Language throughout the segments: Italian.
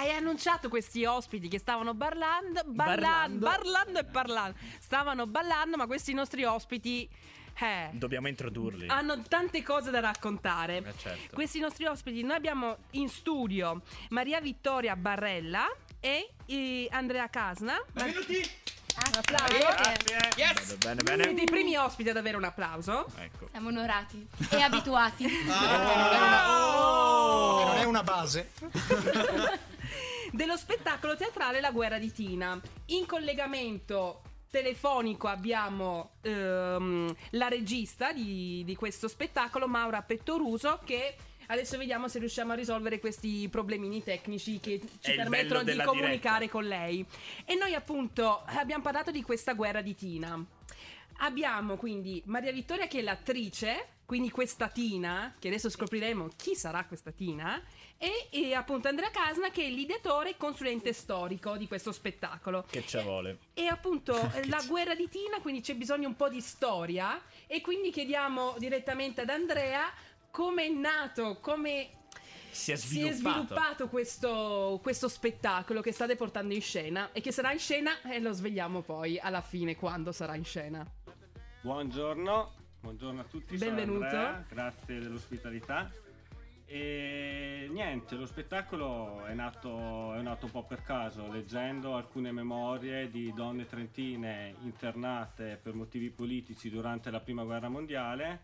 hai annunciato questi ospiti che stavano ballando, Barlando. ballando, parlando e parlando. Stavano ballando, ma questi nostri ospiti eh, Dobbiamo introdurli. hanno tante cose da raccontare. Eh, certo. Questi nostri ospiti, noi abbiamo in studio Maria Vittoria Barrella e eh, Andrea Casna. Benvenuti! Un applauso. Yes! Bene, bene, Siete i primi ospiti ad avere un applauso. Ecco. Siamo onorati e abituati. Oh! Che non è una base. dello spettacolo teatrale La guerra di Tina. In collegamento telefonico abbiamo ehm, la regista di, di questo spettacolo, Maura Pettoruso, che adesso vediamo se riusciamo a risolvere questi problemini tecnici che ci permettono di comunicare diretta. con lei. E noi appunto abbiamo parlato di questa guerra di Tina. Abbiamo quindi Maria Vittoria che è l'attrice, quindi questa Tina, che adesso scopriremo chi sarà questa Tina, e, e appunto Andrea Casna che è l'ideatore e consulente storico di questo spettacolo. Che ci vuole. E appunto eh, la guerra di Tina, quindi c'è bisogno un po' di storia e quindi chiediamo direttamente ad Andrea come è nato, come Si è si è sviluppato. sviluppato questo, questo spettacolo che state portando in scena e che sarà in scena e lo svegliamo poi alla fine quando sarà in scena. Buongiorno, buongiorno a tutti. Benvenuto. Andrea, grazie dell'ospitalità. E niente, lo spettacolo è nato, è nato un po' per caso, leggendo alcune memorie di donne trentine internate per motivi politici durante la prima guerra mondiale.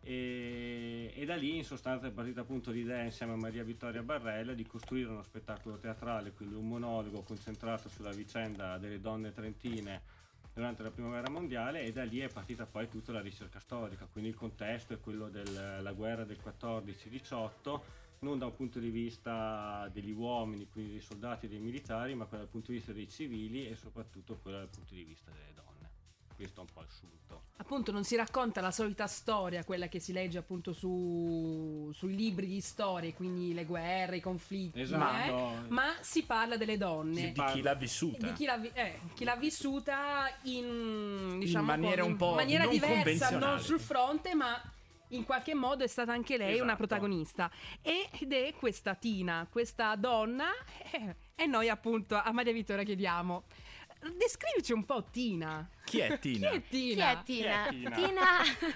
E, e da lì in sostanza è partita appunto l'idea insieme a Maria Vittoria Barrella di costruire uno spettacolo teatrale, quindi un monologo concentrato sulla vicenda delle donne trentine durante la prima guerra mondiale e da lì è partita poi tutta la ricerca storica, quindi il contesto è quello della guerra del 14-18, non da un punto di vista degli uomini, quindi dei soldati e dei militari, ma dal punto di vista dei civili e soprattutto dal punto di vista delle donne. Questo è un po' sunto. Appunto non si racconta la solita storia, quella che si legge appunto su, su libri di storie, quindi le guerre, i conflitti, Esatto. eh, ma si parla delle donne. Di chi l'ha vissuta. di chi l'ha, eh, chi l'ha vissuta in, diciamo, maniera un po' in maniera non diversa, convenzionale. non sul fronte, ma in qualche modo è stata anche lei una Esatto. protagonista. Ed è questa Tina, questa donna, eh, e noi appunto a Maria Vittoria chiediamo. Descrivici un po' Tina. Chi è Tina? Chi è Chi Tina? è Tina? Chi è Tina? Tina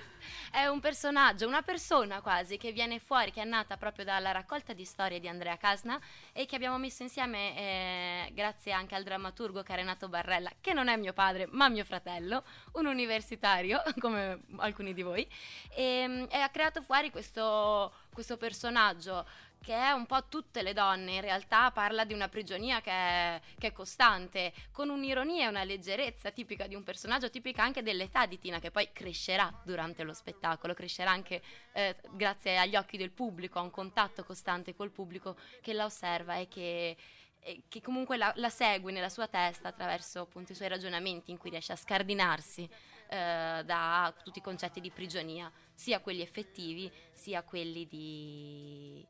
è un personaggio, una persona quasi che viene fuori, che è nata proprio dalla raccolta di storie di Andrea Casna e che abbiamo messo insieme eh, grazie anche al drammaturgo che è Renato Barrella, che non è mio padre ma mio fratello, un universitario come alcuni di voi, e, e ha creato fuori questo, questo personaggio che è un po' tutte le donne, in realtà parla di una prigionia che è, che è costante, con un'ironia e una leggerezza tipica di un personaggio, tipica anche dell'età di Tina, che poi crescerà durante lo spettacolo, crescerà anche eh, grazie agli occhi del pubblico, a un contatto costante col pubblico che la osserva e che, e che comunque la, la segue nella sua testa attraverso appunto i suoi ragionamenti in cui riesce a scardinarsi eh, da tutti i concetti di prigionia, sia quelli effettivi sia quelli di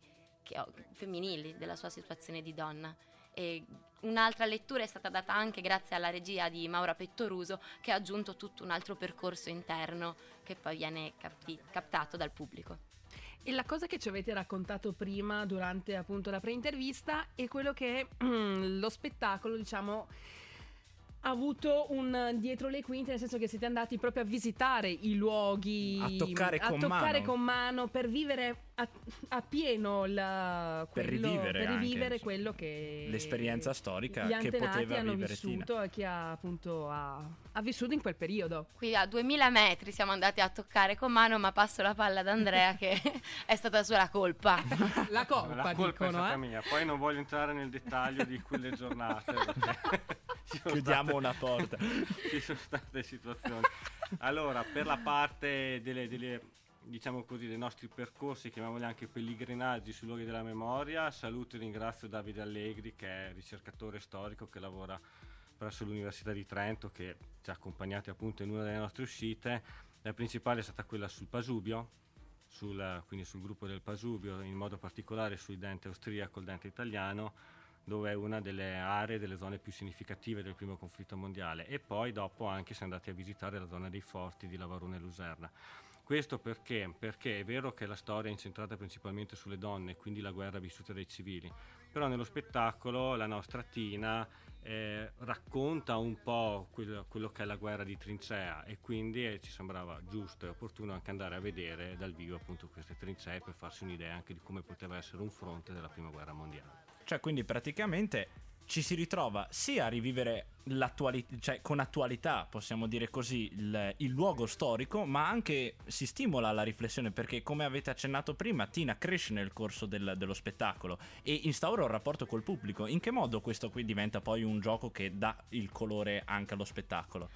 che femminili della sua situazione di donna. E un'altra lettura è stata data anche grazie alla regia di Maura Pettoruso che ha aggiunto tutto un altro percorso interno che poi viene capti- captato dal pubblico. E la cosa che ci avete raccontato prima durante appunto la pre-intervista è quello che lo spettacolo, diciamo, avuto un dietro le quinte, nel senso che siete andati proprio a visitare i luoghi, A toccare con toccare mano. con mano per vivere a, a pieno la, Per quello- rivivere per anche, rivivere insomma, quello che l'esperienza storica gli che poteva hanno vivere vissuto e che ha appunto ha, ha vissuto in quel periodo. Qui a 2000 metri siamo andati a toccare con mano, ma passo la palla ad Andrea che è stata sua la colpa. La colpa, La colpa è dicono, stata eh. mia, poi non voglio entrare nel dettaglio di quelle giornate. perché Chiudiamo una porta. ci sono state situazioni. Allora, per la parte delle, delle, diciamo così, dei nostri percorsi, chiamiamoli anche pellegrinaggi sui luoghi della memoria, saluto e ringrazio Davide Allegri, che è ricercatore storico che lavora presso l'Università di Trento, che ci ha accompagnati appunto in una delle nostre uscite. La principale è stata quella sul Pasubio, sul, quindi sul gruppo del Pasubio, in modo particolare sui dente austriaco il dente italiano, dove è una delle aree, delle zone più significative del primo conflitto mondiale e poi dopo anche siamo andati a visitare la zona dei forti di Lavarone e Luserna. Questo perché? Perché è vero che la storia è incentrata principalmente sulle donne, quindi la guerra vissuta dai civili, però nello spettacolo la nostra Tina eh, racconta un po' quello, quello, che è la guerra di trincea e quindi eh, ci sembrava giusto e opportuno anche andare a vedere dal vivo appunto queste trincee per farsi un'idea anche di come poteva essere un fronte della prima guerra mondiale. Cioè, quindi praticamente ci si ritrova sia a rivivere l'attualità, cioè con attualità possiamo dire così, il, il, luogo storico, ma anche si stimola la riflessione perché come avete accennato prima, Tina cresce nel corso del, dello spettacolo e instaura un rapporto col pubblico. In che modo questo qui diventa poi un gioco che dà il colore anche allo spettacolo?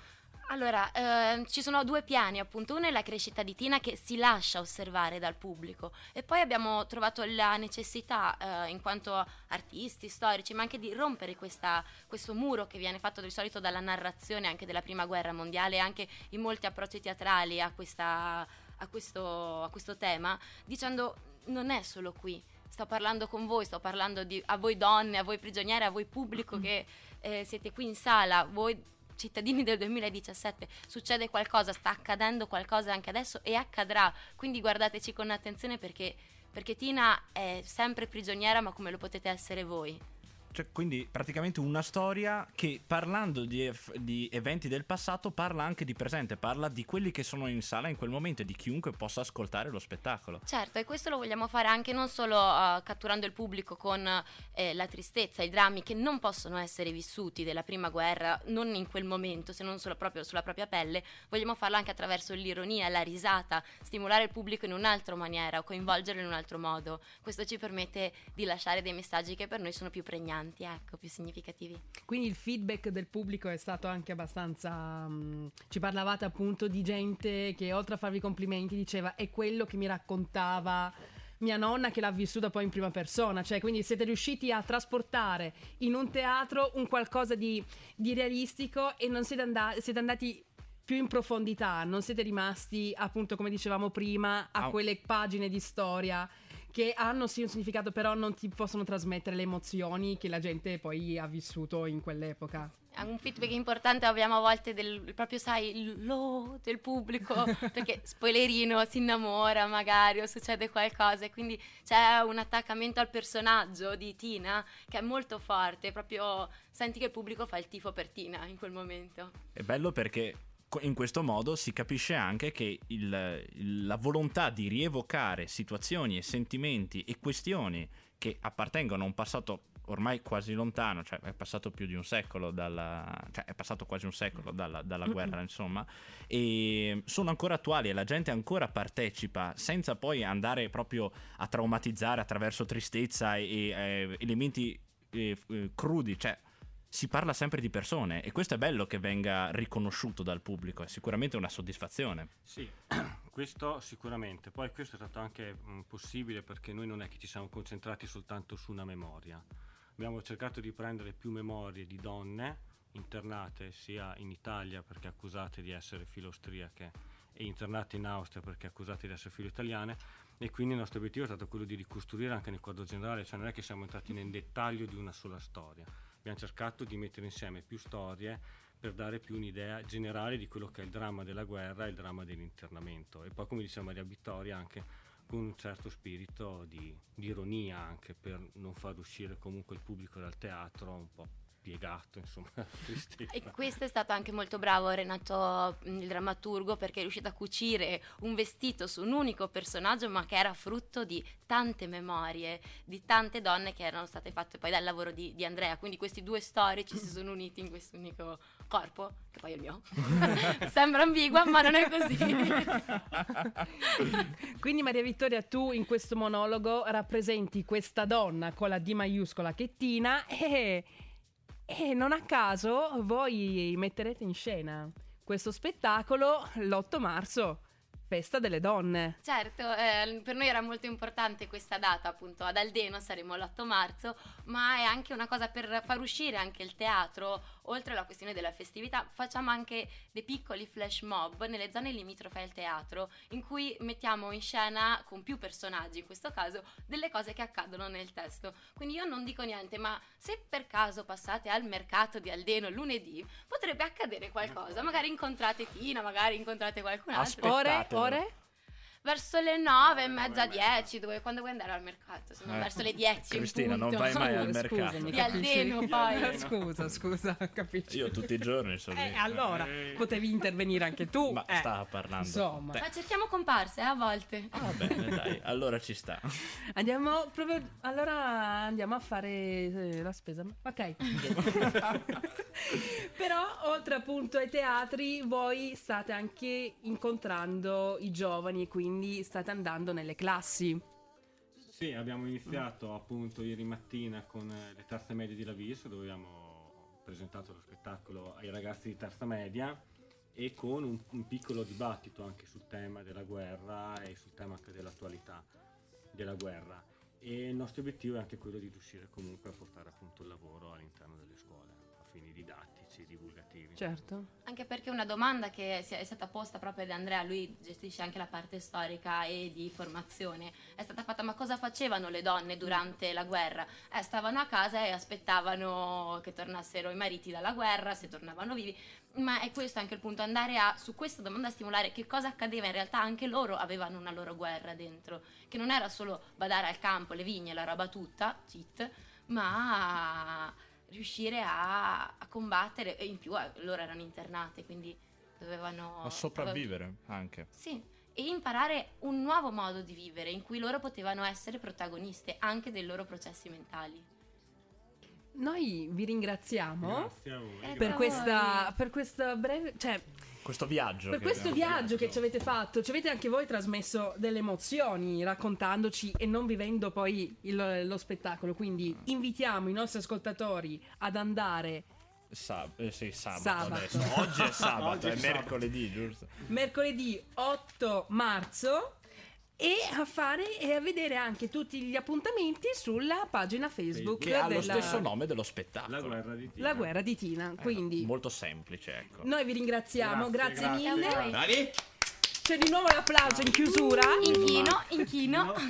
Allora, eh, ci sono due piani, appunto. Uno è la crescita di Tina che si lascia osservare dal pubblico e poi abbiamo trovato la necessità, eh, in quanto artisti, storici, ma anche di rompere questa, questo muro che viene fatto di solito dalla narrazione anche della Prima Guerra Mondiale e anche in molti approcci teatrali a, questa, a, questo, a questo tema, dicendo non è solo qui, sto parlando con voi, sto parlando di, a voi donne, a voi prigioniere, a voi pubblico che eh, siete qui in sala, voi cittadini del 2017 succede qualcosa, sta accadendo qualcosa anche adesso e accadrà, quindi guardateci con attenzione perché, perché Tina è sempre prigioniera ma come lo potete essere voi. Cioè, quindi praticamente una storia che parlando di, di, eventi del passato parla anche di presente, parla di quelli che sono in sala in quel momento e di chiunque possa ascoltare lo spettacolo. Certo, e questo lo vogliamo fare anche non solo uh, catturando il pubblico con eh, la tristezza, i drammi che non possono essere vissuti della prima guerra, non in quel momento, se non solo proprio sulla propria pelle, vogliamo farlo anche attraverso l'ironia, la risata, stimolare il pubblico in un'altra maniera o coinvolgerlo in un altro modo. Questo ci permette di lasciare dei messaggi che per noi sono più pregnanti importanti, ecco, più significativi. Quindi il feedback del pubblico è stato anche abbastanza... Um, ci parlavate appunto di gente che oltre a farvi complimenti diceva è quello che mi raccontava mia nonna che l'ha vissuta poi in prima persona, cioè quindi siete riusciti a trasportare in un teatro un qualcosa di, di realistico e non siete, and- siete andati più in profondità, non siete rimasti appunto come dicevamo prima a quelle pagine di storia che hanno sì un significato, però non ti possono trasmettere le emozioni che la gente poi ha vissuto in quell'epoca. Un feedback importante abbiamo a volte del proprio, sai, lo del pubblico, perché spoilerino si innamora magari o succede qualcosa e quindi c'è un attaccamento al personaggio di Tina che è molto forte, proprio senti che il pubblico fa il tifo per Tina in quel momento. È bello perché in questo modo si capisce anche che il, la volontà di rievocare situazioni e sentimenti e questioni che appartengono a un passato ormai quasi lontano, cioè è passato più di un secolo dalla, cioè è passato quasi un secolo dalla, dalla guerra, insomma, e sono ancora attuali e la gente ancora partecipa senza poi andare proprio a traumatizzare attraverso tristezza e, e elementi eh, crudi, cioè si parla sempre di persone e questo è bello che venga riconosciuto dal pubblico, è sicuramente una soddisfazione. Sì, questo sicuramente. Poi questo è stato anche possibile perché noi non è che ci siamo concentrati soltanto su una memoria. Abbiamo cercato di prendere più memorie di donne internate sia in Italia perché accusate di essere filo-austriache e internate in Austria perché accusate di essere filo-italiane e quindi il nostro obiettivo è stato quello di ricostruire anche nel quadro generale, cioè non è che siamo entrati nel dettaglio di una sola storia abbiamo cercato di mettere insieme più storie per dare più un'idea generale di quello che è il dramma della guerra e il dramma dell'internamento. E poi come diceva Maria Vittoria anche con un certo spirito di, di ironia anche per non far uscire comunque il pubblico dal teatro un po' piegato, insomma, E questo è stato anche molto bravo Renato, il drammaturgo, perché è riuscito a cucire un vestito su un unico personaggio, ma che era frutto di tante memorie, di tante donne che erano state fatte poi dal lavoro di, di Andrea. Quindi questi due storici si sono uniti in questo unico corpo, che poi è il mio. Sembra ambigua, ma non è così. Quindi Maria Vittoria, tu in questo monologo rappresenti questa donna con la D maiuscola che Tina e e non a caso voi metterete in scena questo spettacolo l'8 marzo Festa delle donne. Certo, eh, per noi era molto importante questa data, appunto ad Aldeno saremo l'8 marzo, ma è anche una cosa per far uscire anche il teatro, oltre alla questione della festività, facciamo anche dei piccoli flash mob nelle zone limitrofe al teatro, in cui mettiamo in scena con più personaggi, in questo caso, delle cose che accadono nel testo. Quindi io non dico niente, ma se per caso passate al mercato di Aldeno lunedì, potrebbe accadere qualcosa, magari incontrate Tina, magari incontrate qualcun altro. Aspettate ore? Verso le nove e mezza, dieci, dove, quando vuoi andare al mercato? Se no, Eh. verso le dieci. in Cristina, non vai mai al mercato. scusami, Di alleno, poi. Scusa, scusa, capisci? Io tutti i giorni sono lì. Eh, allora, potevi intervenire anche tu. Ma eh. stava parlando. Insomma. te. Ma cerchiamo comparse, eh, a volte. Va bene, dai, allora ci sta. Andiamo proprio. Allora andiamo a fare eh, la spesa. Ok. Però, oltre appunto ai teatri, voi state anche incontrando i giovani e quindi state andando nelle classi. Sì, abbiamo iniziato appunto ieri mattina con eh, le terze medie di Lavis, dove abbiamo presentato lo spettacolo ai ragazzi di terza media e con un, un piccolo dibattito anche sul tema della guerra e sul tema anche dell'attualità della guerra. E il nostro obiettivo è anche quello di riuscire comunque a portare appunto il lavoro all'interno delle scuole, fini didattici, divulgativi. Certo. Anche perché una domanda che è stata posta proprio da Andrea, lui gestisce anche la parte storica e di formazione, è stata fatta ma cosa facevano le donne durante la guerra? Eh, stavano a casa e aspettavano che tornassero i mariti dalla guerra, se tornavano vivi, ma è questo anche il punto, andare a su questa domanda stimolare che cosa accadeva, in realtà anche loro avevano una loro guerra dentro, che non era solo badare al campo, le vigne, la roba tutta, cheat, ma riuscire a, a combattere e in più eh, loro erano internate quindi dovevano A sopravvivere anche. sì e imparare un nuovo modo di vivere in cui loro potevano essere protagoniste anche dei loro processi mentali Noi vi ringraziamo Grazie a voi. Eh, per questa, per questa breve. Cioè, Questo viaggio. per che questo viaggio che fatto. ci avete fatto, ci avete anche voi trasmesso delle emozioni raccontandoci e non vivendo poi il- lo spettacolo. Quindi invitiamo i nostri ascoltatori ad andare Sab- eh, sì, sabato, Sabato. adesso. Oggi è sabato, Oggi è è sabato. mercoledì, giusto? mercoledì 8 marzo e a fare e a vedere anche tutti gli appuntamenti sulla pagina Facebook Che ha lo della stesso nome dello spettacolo. La guerra di Tina. La guerra di Tina. Eh, Quindi molto semplice, ecco. noi vi ringraziamo, grazie, Grazie, mille. grazie voi. Bravi? C'è di nuovo l'applauso in chiusura. inchino inchino